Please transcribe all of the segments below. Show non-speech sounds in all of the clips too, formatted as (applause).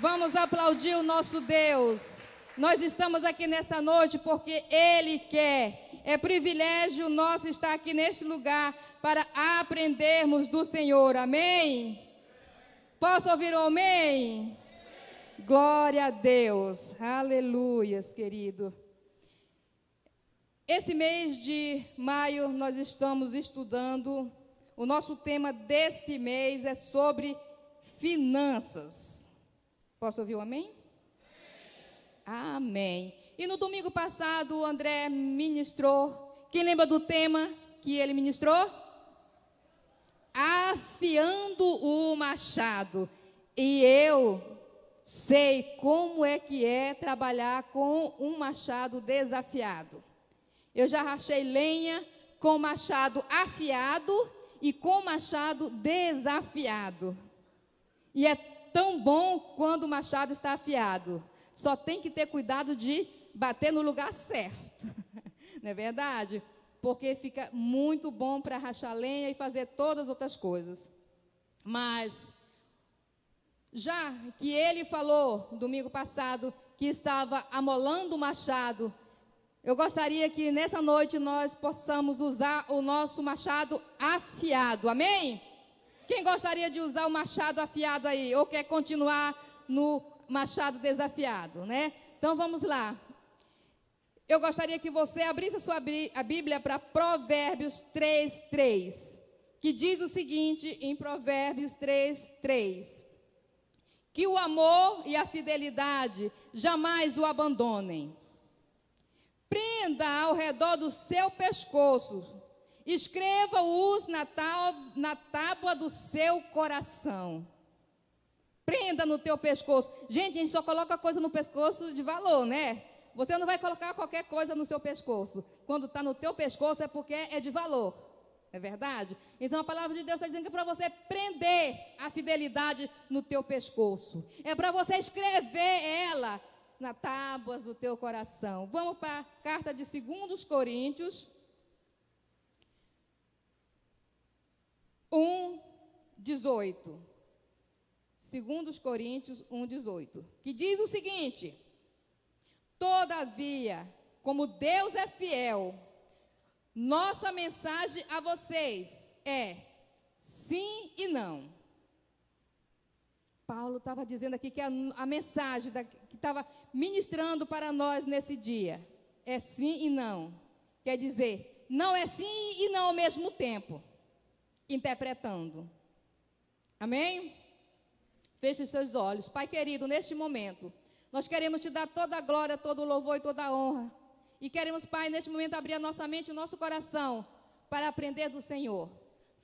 Vamos aplaudir o nosso Deus. Nós estamos aqui nesta noite porque Ele quer. É privilégio nosso estar aqui neste lugar para aprendermos do Senhor. Amém? Posso ouvir um amém? Glória a Deus. Aleluias, querido. Esse mês de maio nós estamos estudando. O nosso tema deste mês é sobre finanças. Posso ouvir o um amém? Amém. E no domingo passado o André ministrou. Quem lembra do tema que ele ministrou? Afiando o machado. E eu sei como é que é trabalhar com um machado desafiado. Eu já rachei lenha com machado afiado e com machado desafiado. E é tão bom quando o machado está afiado. Só tem que ter cuidado de bater no lugar certo. (laughs) Não é verdade? Porque fica muito bom para rachar lenha e fazer todas as outras coisas. Mas, já que ele falou domingo passado que estava amolando o machado, eu gostaria que nessa noite nós possamos usar o nosso machado afiado. Amém? Quem gostaria de usar o machado afiado aí? Ou quer continuar no machado desafiado, né? Então vamos lá. Eu gostaria que você abrisse a sua a Bíblia para Provérbios 3, 3, que diz o seguinte em Provérbios 3, 3: Que o amor e a fidelidade jamais o abandonem. Prenda ao redor do seu pescoço, escreva-os na, na tábua do seu coração. Prenda no teu pescoço. Gente, a gente só coloca coisa no pescoço de valor, né? Você não vai colocar qualquer coisa no seu pescoço. Quando está no teu pescoço é porque é de valor. É verdade? Então a palavra de Deus está dizendo que é para você prender a fidelidade no teu pescoço. É para você escrever ela na tábuas do teu coração. Vamos para a carta de 2 Coríntios 1, 18. 2 Coríntios 1,18, que diz o seguinte: Todavia, como Deus é fiel, nossa mensagem a vocês é sim e não. Paulo estava dizendo aqui que a, a mensagem da, que estava ministrando para nós nesse dia é sim e não. Quer dizer, não é sim e não ao mesmo tempo, interpretando. Amém? Feche seus olhos. Pai querido, neste momento, nós queremos te dar toda a glória, todo o louvor e toda a honra. E queremos, Pai, neste momento abrir a nossa mente e o nosso coração para aprender do Senhor.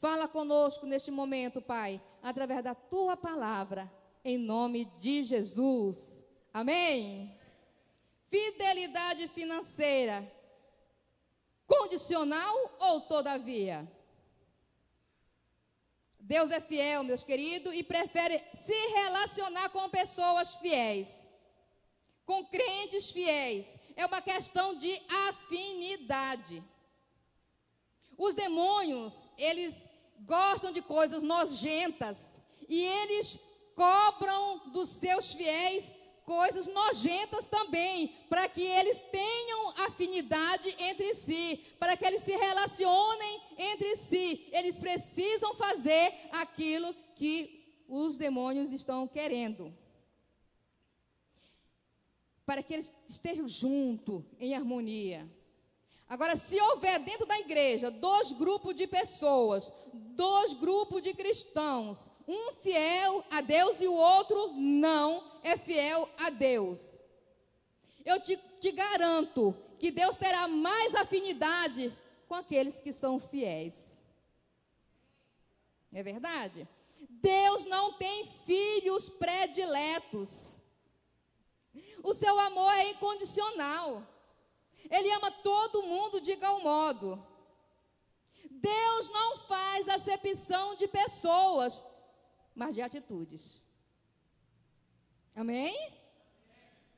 Fala conosco neste momento, Pai, através da tua palavra, em nome de Jesus. Amém. Fidelidade financeira, condicional ou todavia? Deus é fiel, meus queridos, e prefere se relacionar com pessoas fiéis, com crentes fiéis. É uma questão de afinidade. Os demônios, eles gostam de coisas nojentas e eles cobram dos seus fiéis coisas nojentas também, para que eles tenham afinidade entre si, para que eles se relacionem entre si. Eles precisam fazer aquilo que os demônios estão querendo. Para que eles estejam juntos, em harmonia. Agora, se houver dentro da igreja dois grupos de pessoas, dois grupos de cristãos, um fiel a Deus e o outro não é fiel a Deus, eu te, te garanto que Deus terá mais afinidade com aqueles que são fiéis. É verdade? Deus não tem filhos prediletos. O seu amor é incondicional. Ele ama todo mundo de igual modo. Deus não faz acepção de pessoas, mas de atitudes. Amém?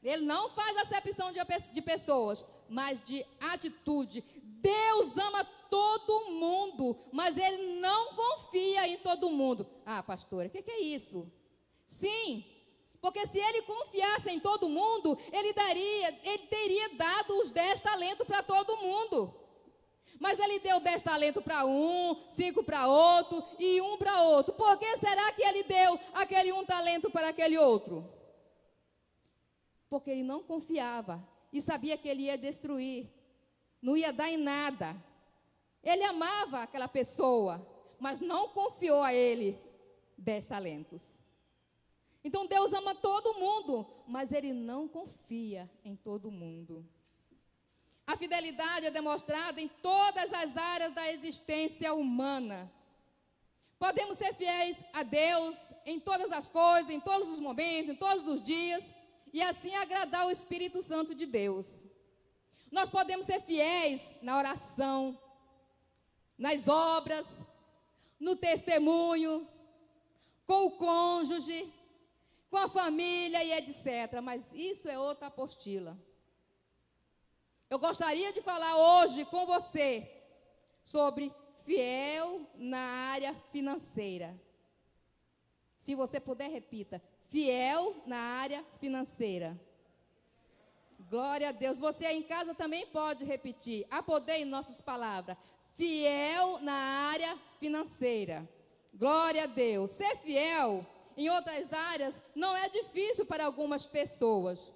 Ele não faz acepção de, pessoas, mas de atitude. Deus ama todo mundo, mas Ele não confia em todo mundo. Ah, pastora, o que, que é isso? Sim, Porque se ele confiasse em todo mundo, ele daria, ele teria dado os dez talentos para todo mundo. Mas ele deu dez talentos para um, cinco para outro e um para outro. Por que será que ele deu aquele um talento para aquele outro? Porque ele não confiava e sabia que ele ia destruir, não ia dar em nada. Ele amava aquela pessoa, mas não confiou a ele dez talentos. Então Deus ama todo mundo, mas Ele não confia em todo mundo. A fidelidade é demonstrada em todas as áreas da existência humana. Podemos ser fiéis a Deus em todas as coisas, em todos os momentos, em todos os dias, e assim agradar o Espírito Santo de Deus. Nós podemos ser fiéis na oração, nas obras, no testemunho, com o cônjuge, com a família e etc. Mas isso é outra apostila. Eu gostaria de falar hoje com você sobre fiel na área financeira. Se você puder, repita: fiel na área financeira. Glória a Deus. Você aí em casa também pode repetir. Há poder em nossas palavras. Fiel na área financeira. Glória a Deus. Ser fiel em outras áreas não é difícil para algumas pessoas.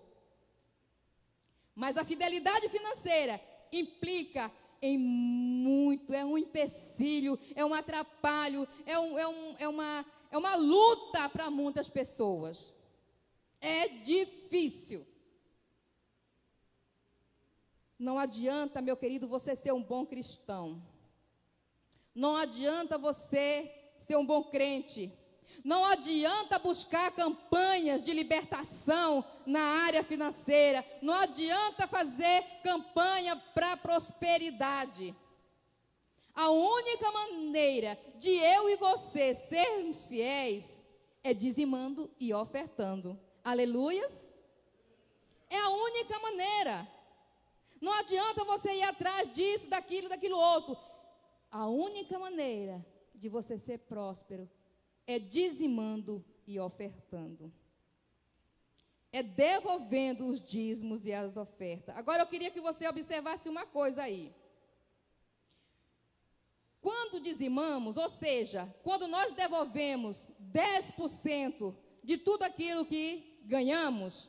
Mas a fidelidade financeira implica em muito, é um empecilho, é um atrapalho, é, um, é, um, é, uma, é uma luta para muitas pessoas. É difícil. Não adianta, meu querido, você ser um bom cristão. Não adianta você ser um bom crente. Não adianta buscar campanhas de libertação na área financeira. Não adianta fazer campanha para prosperidade. A única maneira de eu e você sermos fiéis é dizimando e ofertando. Aleluias? É a única maneira. Não adianta você ir atrás disso, daquilo, daquilo outro. A única maneira de você ser próspero é dizimando e ofertando. É devolvendo os dízimos e as ofertas. Agora eu queria que você observasse uma coisa aí. Quando dizimamos, ou seja, quando nós devolvemos 10% de tudo aquilo que ganhamos,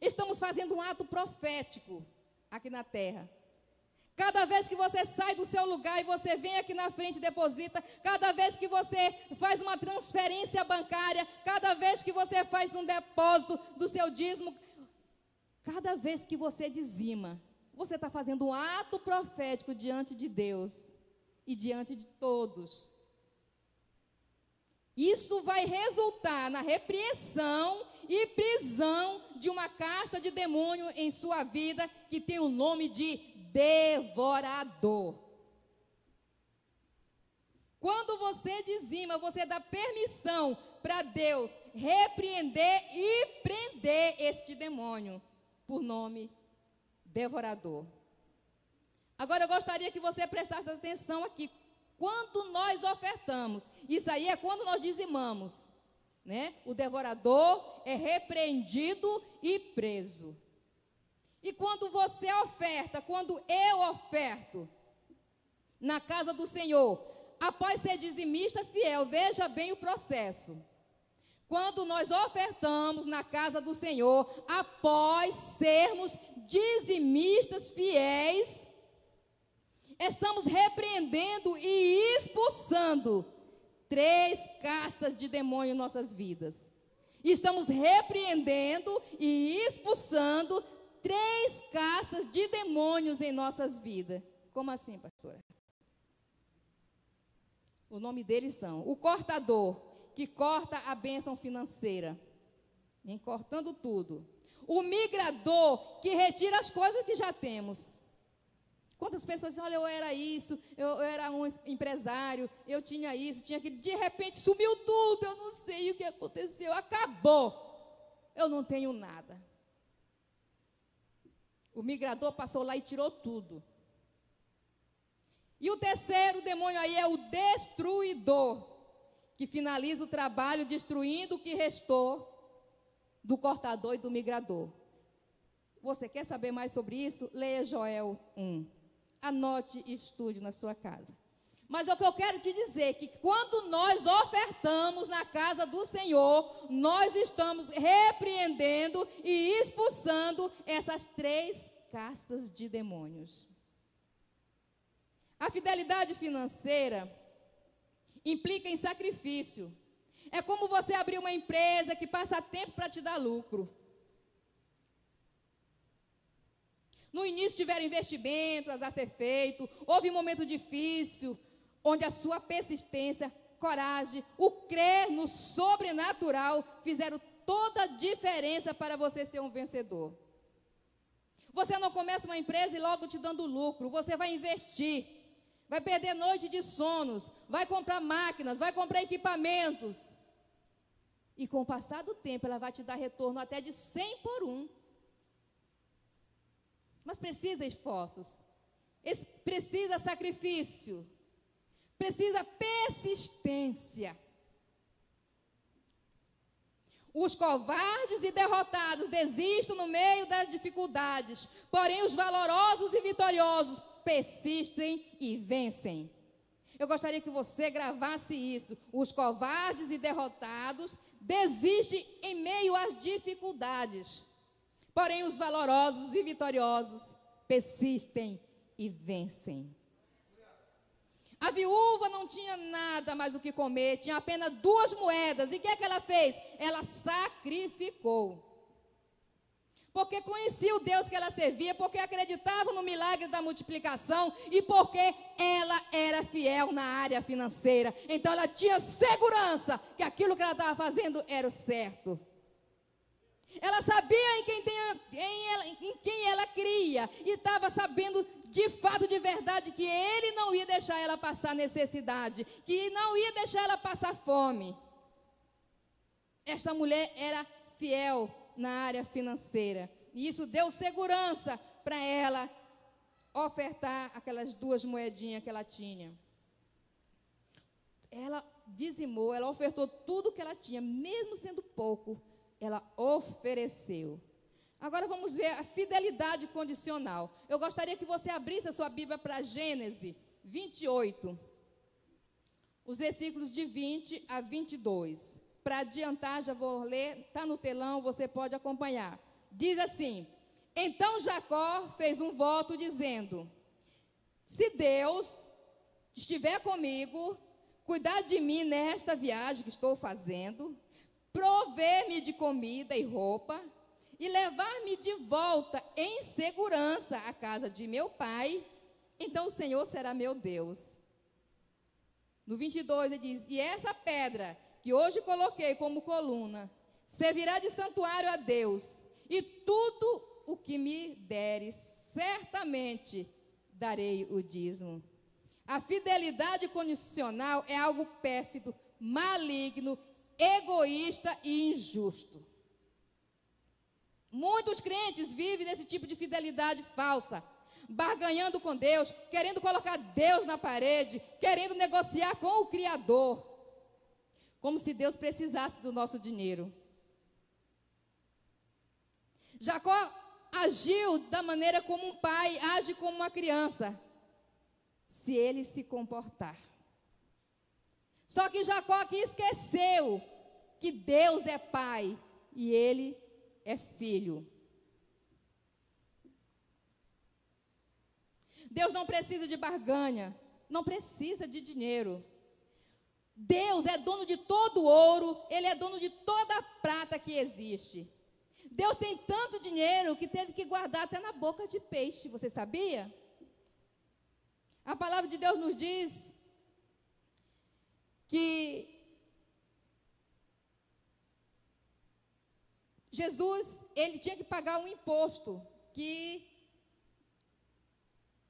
estamos fazendo um ato profético aqui na terra. Cada vez que você sai do seu lugar e você vem aqui na frente e deposita, cada vez que você faz uma transferência bancária, cada vez que você faz um depósito do seu dízimo, cada vez que você dizima, você está fazendo um ato profético diante de Deus e diante de todos. Isso vai resultar na repreensão e prisão de uma casta de demônio em sua vida que tem o nome de devorador. Quando você dizima, você dá permissão para Deus repreender e prender este demônio por nome devorador. Agora eu gostaria que você prestasse atenção aqui. Quando nós ofertamos, isso aí é quando nós dizimamos, né? O devorador é repreendido e preso. E quando você oferta, quando eu oferto na casa do Senhor, após ser dizimista fiel, veja bem o processo. Quando nós ofertamos na casa do Senhor, após sermos dizimistas fiéis, estamos repreendendo e expulsando três castas de demônio em nossas vidas. Estamos repreendendo e expulsando três castas de demônios em nossas vidas. Como assim, pastora? O nome deles são o cortador, que corta a bênção financeira, em cortando tudo. O migrador, que retira as coisas que já temos. Quantas pessoas dizem, olha, eu era isso, eu, eu, era um empresário, eu tinha isso, tinha aquilo, de repente sumiu tudo, eu não sei o que aconteceu, acabou. Eu não tenho nada. O migrador passou lá e tirou tudo. E o terceiro demônio aí é o destruidor, que finaliza o trabalho destruindo o que restou do cortador e do migrador. Você quer saber mais sobre isso? Leia Joel 1. Anote e estude na sua casa. Mas o que eu quero te dizer é que quando nós ofertamos na casa do Senhor, nós estamos repreendendo e expulsando essas três castas de demônios. A fidelidade financeira implica em sacrifício. É como você abrir uma empresa que passa tempo para te dar lucro. No início tiveram investimentos a ser feito, houve um momento difícil, onde a sua persistência, coragem, o crer no sobrenatural fizeram toda a diferença para você ser um vencedor. Você não começa uma empresa e logo te dando lucro, você vai investir, vai perder noite de sonos, vai comprar máquinas, vai comprar equipamentos. E com o passar do tempo, ela vai te dar retorno até de 100 por um. Mas precisa esforços, precisa sacrifício, precisa persistência. Os covardes e derrotados desistem no meio das dificuldades, porém os valorosos e vitoriosos persistem e vencem. Eu gostaria que você gravasse isso. Os covardes e derrotados desistem em meio às dificuldades, Porém, os valorosos e vitoriosos persistem e vencem. A viúva não tinha nada mais o que comer, tinha apenas duas moedas. E o que é que ela fez? Ela sacrificou. Porque conhecia o Deus que ela servia, porque acreditava no milagre da multiplicação e porque ela era fiel na área financeira. Então ela tinha segurança que aquilo que ela estava fazendo era o certo. Ela sabia em quem, tem, em, ela, em quem ela cria e estava sabendo de fato, de verdade, que ele não ia deixar ela passar necessidade, que não ia deixar ela passar fome. Esta mulher era fiel na área financeira e isso deu segurança para ela ofertar aquelas duas moedinhas que ela tinha. Ela dizimou, ela ofertou tudo que ela tinha, mesmo sendo pouco ela ofereceu. Agora vamos ver a fidelidade condicional. Eu gostaria que você abrisse a sua Bíblia para Gênesis 28, os versículos de 20 a 22. Para adiantar, já vou ler, está no telão, você pode acompanhar. Diz assim: Então Jacó fez um voto dizendo: Se Deus estiver comigo, cuidar de mim nesta viagem que estou fazendo, prover-me de comida e roupa e levar-me de volta em segurança à casa de meu pai, então o Senhor será meu Deus. No 22 ele diz: E essa pedra que hoje coloquei como coluna servirá de santuário a Deus, e tudo o que me deres, certamente darei o dízimo. A fidelidade condicional é algo pérfido, maligno egoísta e injusto. Muitos crentes vivem desse tipo de fidelidade falsa, barganhando com Deus, querendo colocar Deus na parede, querendo negociar com o Criador, como se Deus precisasse do nosso dinheiro. Jacó agiu da maneira como um pai age como uma criança, se ele se comportar. Só que Jacó aqui esqueceu que Deus é pai e ele é filho. Deus não precisa de barganha, não precisa de dinheiro. Deus é dono de todo o ouro, Ele é dono de toda a prata que existe. Deus tem tanto dinheiro que teve que guardar até na boca de peixe, você sabia? A palavra de Deus nos diz que Jesus, ele tinha que pagar um imposto que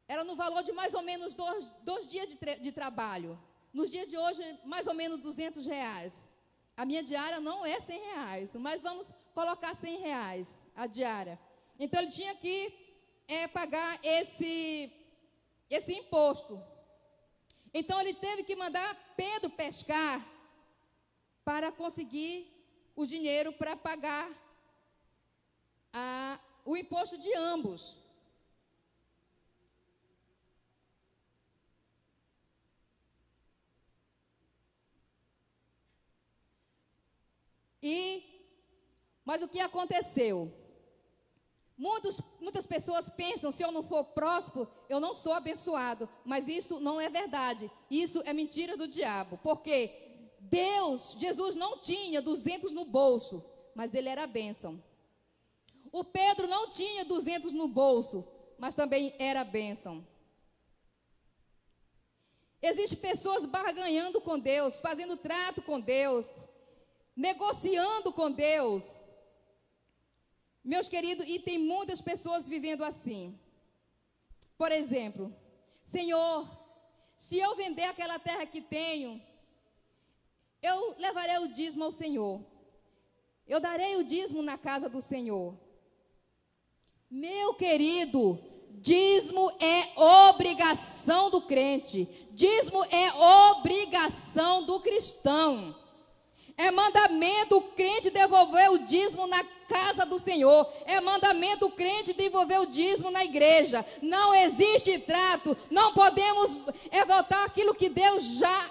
era no valor de mais ou menos dois, dois dias de, de, trabalho. Nos dias de hoje, mais ou menos 200 reais. A minha diária não é 100 reais, mas vamos colocar 100 reais a diária. Então, ele tinha que é, pagar esse, esse imposto. Então ele teve que mandar Pedro pescar para conseguir o dinheiro para pagar a, o imposto de ambos. E, mas o que aconteceu? Muitos, muitas pessoas pensam: se eu não for próspero, eu não sou abençoado. Mas isso não é verdade. Isso é mentira do diabo. Porque Deus, Jesus não tinha 200 no bolso, mas ele era bênção. O Pedro não tinha 200 no bolso, mas também era bênção. Existem pessoas barganhando com Deus, fazendo trato com Deus, negociando com Deus. Meus queridos, e tem muitas pessoas vivendo assim. Por exemplo, Senhor, se eu vender aquela terra que tenho, eu levarei o dízimo ao Senhor. Eu darei o dízimo na casa do Senhor. Meu querido, dízimo é obrigação do crente. Dízimo é obrigação do cristão. É mandamento o crente devolver o dízimo na casa do Senhor. É mandamento o crente devolver o dízimo na igreja. Não existe trato. Não podemos é, voltar aquilo que Deus já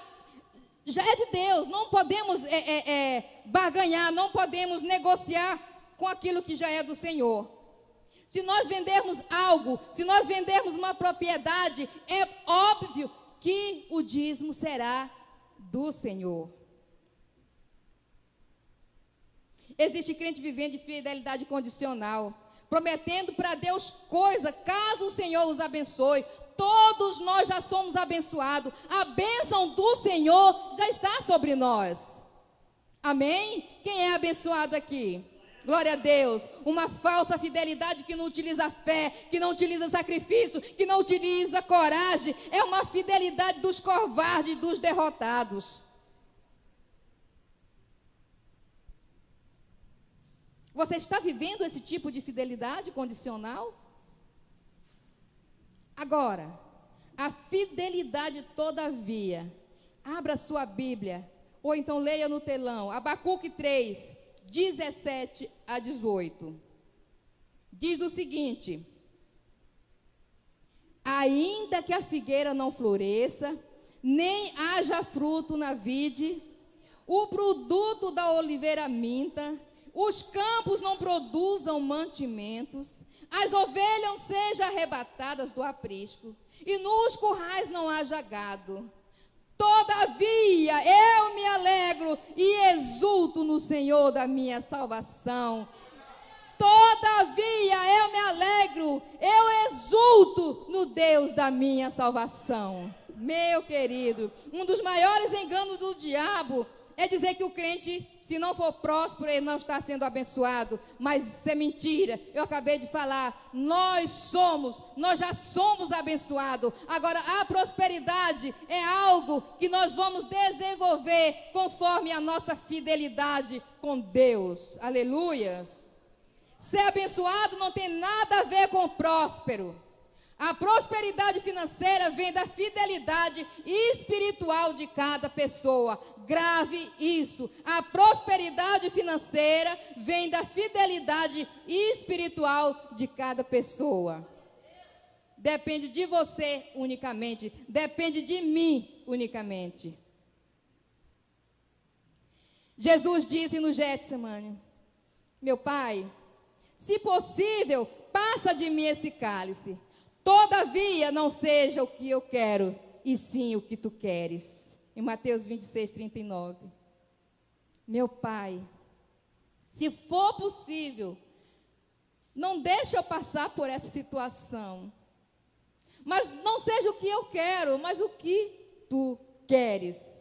já é de Deus. Não podemos é, é, é, barganhar. Não podemos negociar com aquilo que já é do Senhor. Se nós vendermos algo, se nós vendermos uma propriedade, é óbvio que o dízimo será do Senhor. Existe crente vivendo de fidelidade condicional, prometendo para Deus coisa, caso o Senhor os abençoe. Todos nós já somos abençoados. A bênção do Senhor já está sobre nós. Amém? Quem é abençoado aqui? Glória a Deus. Uma falsa fidelidade que não utiliza fé, que não utiliza sacrifício, que não utiliza coragem. É uma fidelidade dos covardes, dos derrotados. Você está vivendo esse tipo de fidelidade condicional? Agora, a fidelidade, todavia, abra sua Bíblia, ou então leia no telão, Abacuque 3, 17 a 18. Diz o seguinte: Ainda que a figueira não floresça, nem haja fruto na vide, o produto da oliveira minta, os campos não produzam mantimentos, as ovelhas sejam arrebatadas do aprisco, e nos currais não haja gado. Todavia eu me alegro e exulto no Senhor da minha salvação. Todavia eu me alegro, eu exulto no Deus da minha salvação. Meu querido, um dos maiores enganos do diabo é dizer que o crente, se não for próspero, ele não está sendo abençoado. Mas isso é mentira. Eu acabei de falar. Nós somos, nós já somos abençoados. Agora, a prosperidade é algo que nós vamos desenvolver conforme a nossa fidelidade com Deus. Aleluia. Ser abençoado não tem nada a ver com próspero. A prosperidade financeira vem da fidelidade espiritual de cada pessoa. Grave isso. A prosperidade financeira vem da fidelidade espiritual de cada pessoa. Depende de você unicamente, depende de mim unicamente. Jesus disse no Getsemane: Meu pai, se possível, passa de mim esse cálice. Todavia, não seja o que eu quero, e sim o que tu queres. Em Mateus 26, 39. Meu Pai, se for possível, não deixe eu passar por essa situação. Mas não seja o que eu quero, mas o que tu queres.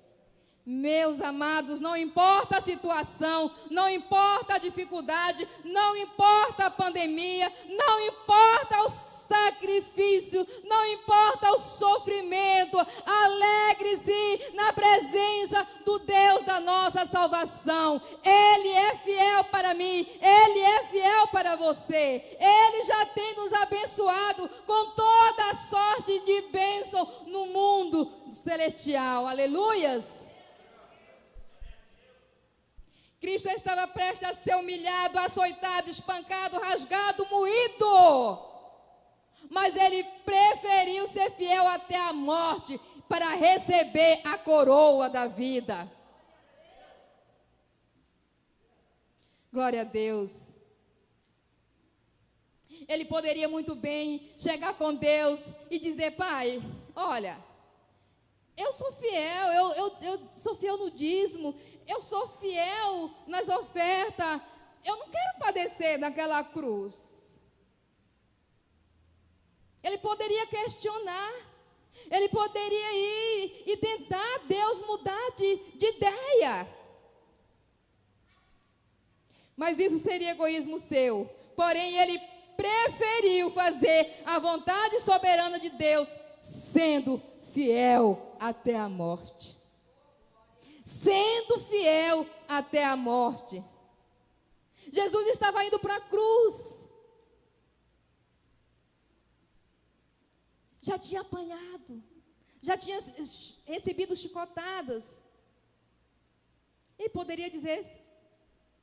Meus amados, não importa a situação, não importa a dificuldade, não importa a pandemia, não importa o sacrifício, não importa o sofrimento, alegre-se na presença do Deus da nossa salvação. Ele é fiel para mim, ele é fiel para você. Ele já tem nos abençoado com toda a sorte de bênção no mundo celestial. Aleluias. Cristo estava prestes a ser humilhado, açoitado, espancado, rasgado, moído. Mas ele preferiu ser fiel até a morte para receber a coroa da vida. Glória a Deus. Ele poderia muito bem chegar com Deus e dizer: Pai, olha, eu sou fiel, eu, eu, eu sou fiel no dízimo, eu sou fiel nas ofertas, eu não quero padecer naquela cruz. Ele poderia questionar, ele poderia ir e tentar Deus mudar de, de ideia. Mas isso seria egoísmo seu. Porém, ele preferiu fazer a vontade soberana de Deus, sendo fiel até a morte. Sendo fiel até a morte. Jesus estava indo para a cruz. Já tinha apanhado, já tinha recebido chicotadas. Ele poderia dizer: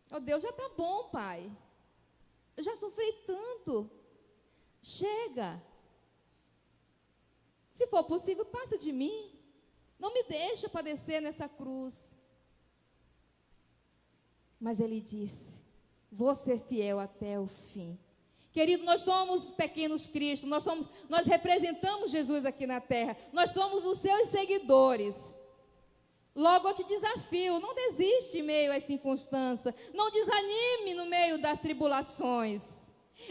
Oh Deus, já está bom, Pai. Eu já sofri tanto. Chega. Se for possível, passa de mim. Não me deixa padecer nessa cruz. Mas ele disse: Vou ser fiel até o fim. Querido, nós somos pequenos Cristo, nós, somos, nós representamos Jesus aqui na terra, nós somos os seus seguidores. Logo eu te desafio, não desiste em meio às circunstâncias, não desanime no meio das tribulações.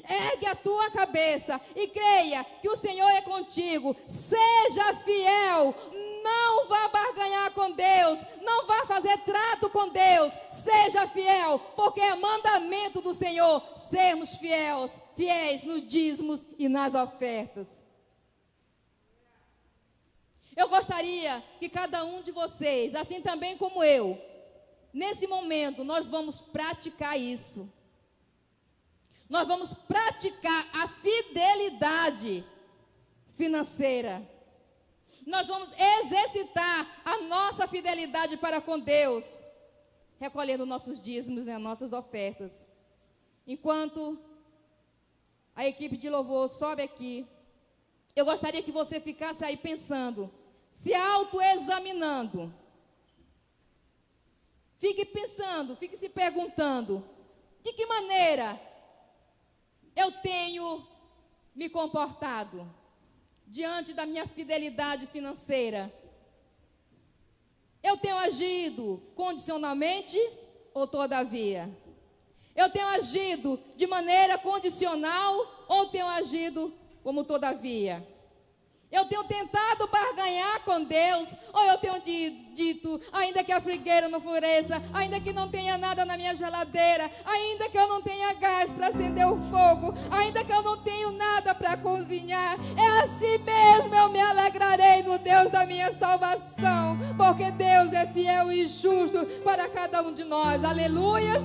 Ergue a tua cabeça e creia que o Senhor é contigo. Seja fiel. Não vá barganhar com Deus. Não vá fazer trato com Deus. Seja fiel, porque é mandamento do Senhor sermos fiéis, fiéis nos dízimos e nas ofertas. Eu gostaria que cada um de vocês, assim também como eu, nesse momento nós vamos praticar isso nós vamos praticar a fidelidade financeira. Nós vamos exercitar a nossa fidelidade para com Deus, recolhendo nossos dízimos e as nossas ofertas. Enquanto a equipe de louvor sobe aqui, eu gostaria que você ficasse aí pensando, se autoexaminando. Fique pensando, fique se perguntando: de que maneira eu tenho me comportado diante da minha fidelidade financeira? Eu tenho agido condicionalmente ou todavia? Eu tenho agido de maneira condicional ou tenho agido como todavia? Eu tenho tentado barganhar com Deus, ou eu tenho dito, ainda que a frigueira não floresça, ainda que não tenha nada na minha geladeira, ainda que eu não tenha gás para acender o fogo, ainda que eu não tenho nada para cozinhar, é assim mesmo eu me alegrarei no Deus da minha salvação, porque Deus é fiel e justo para cada um de nós. Aleluias.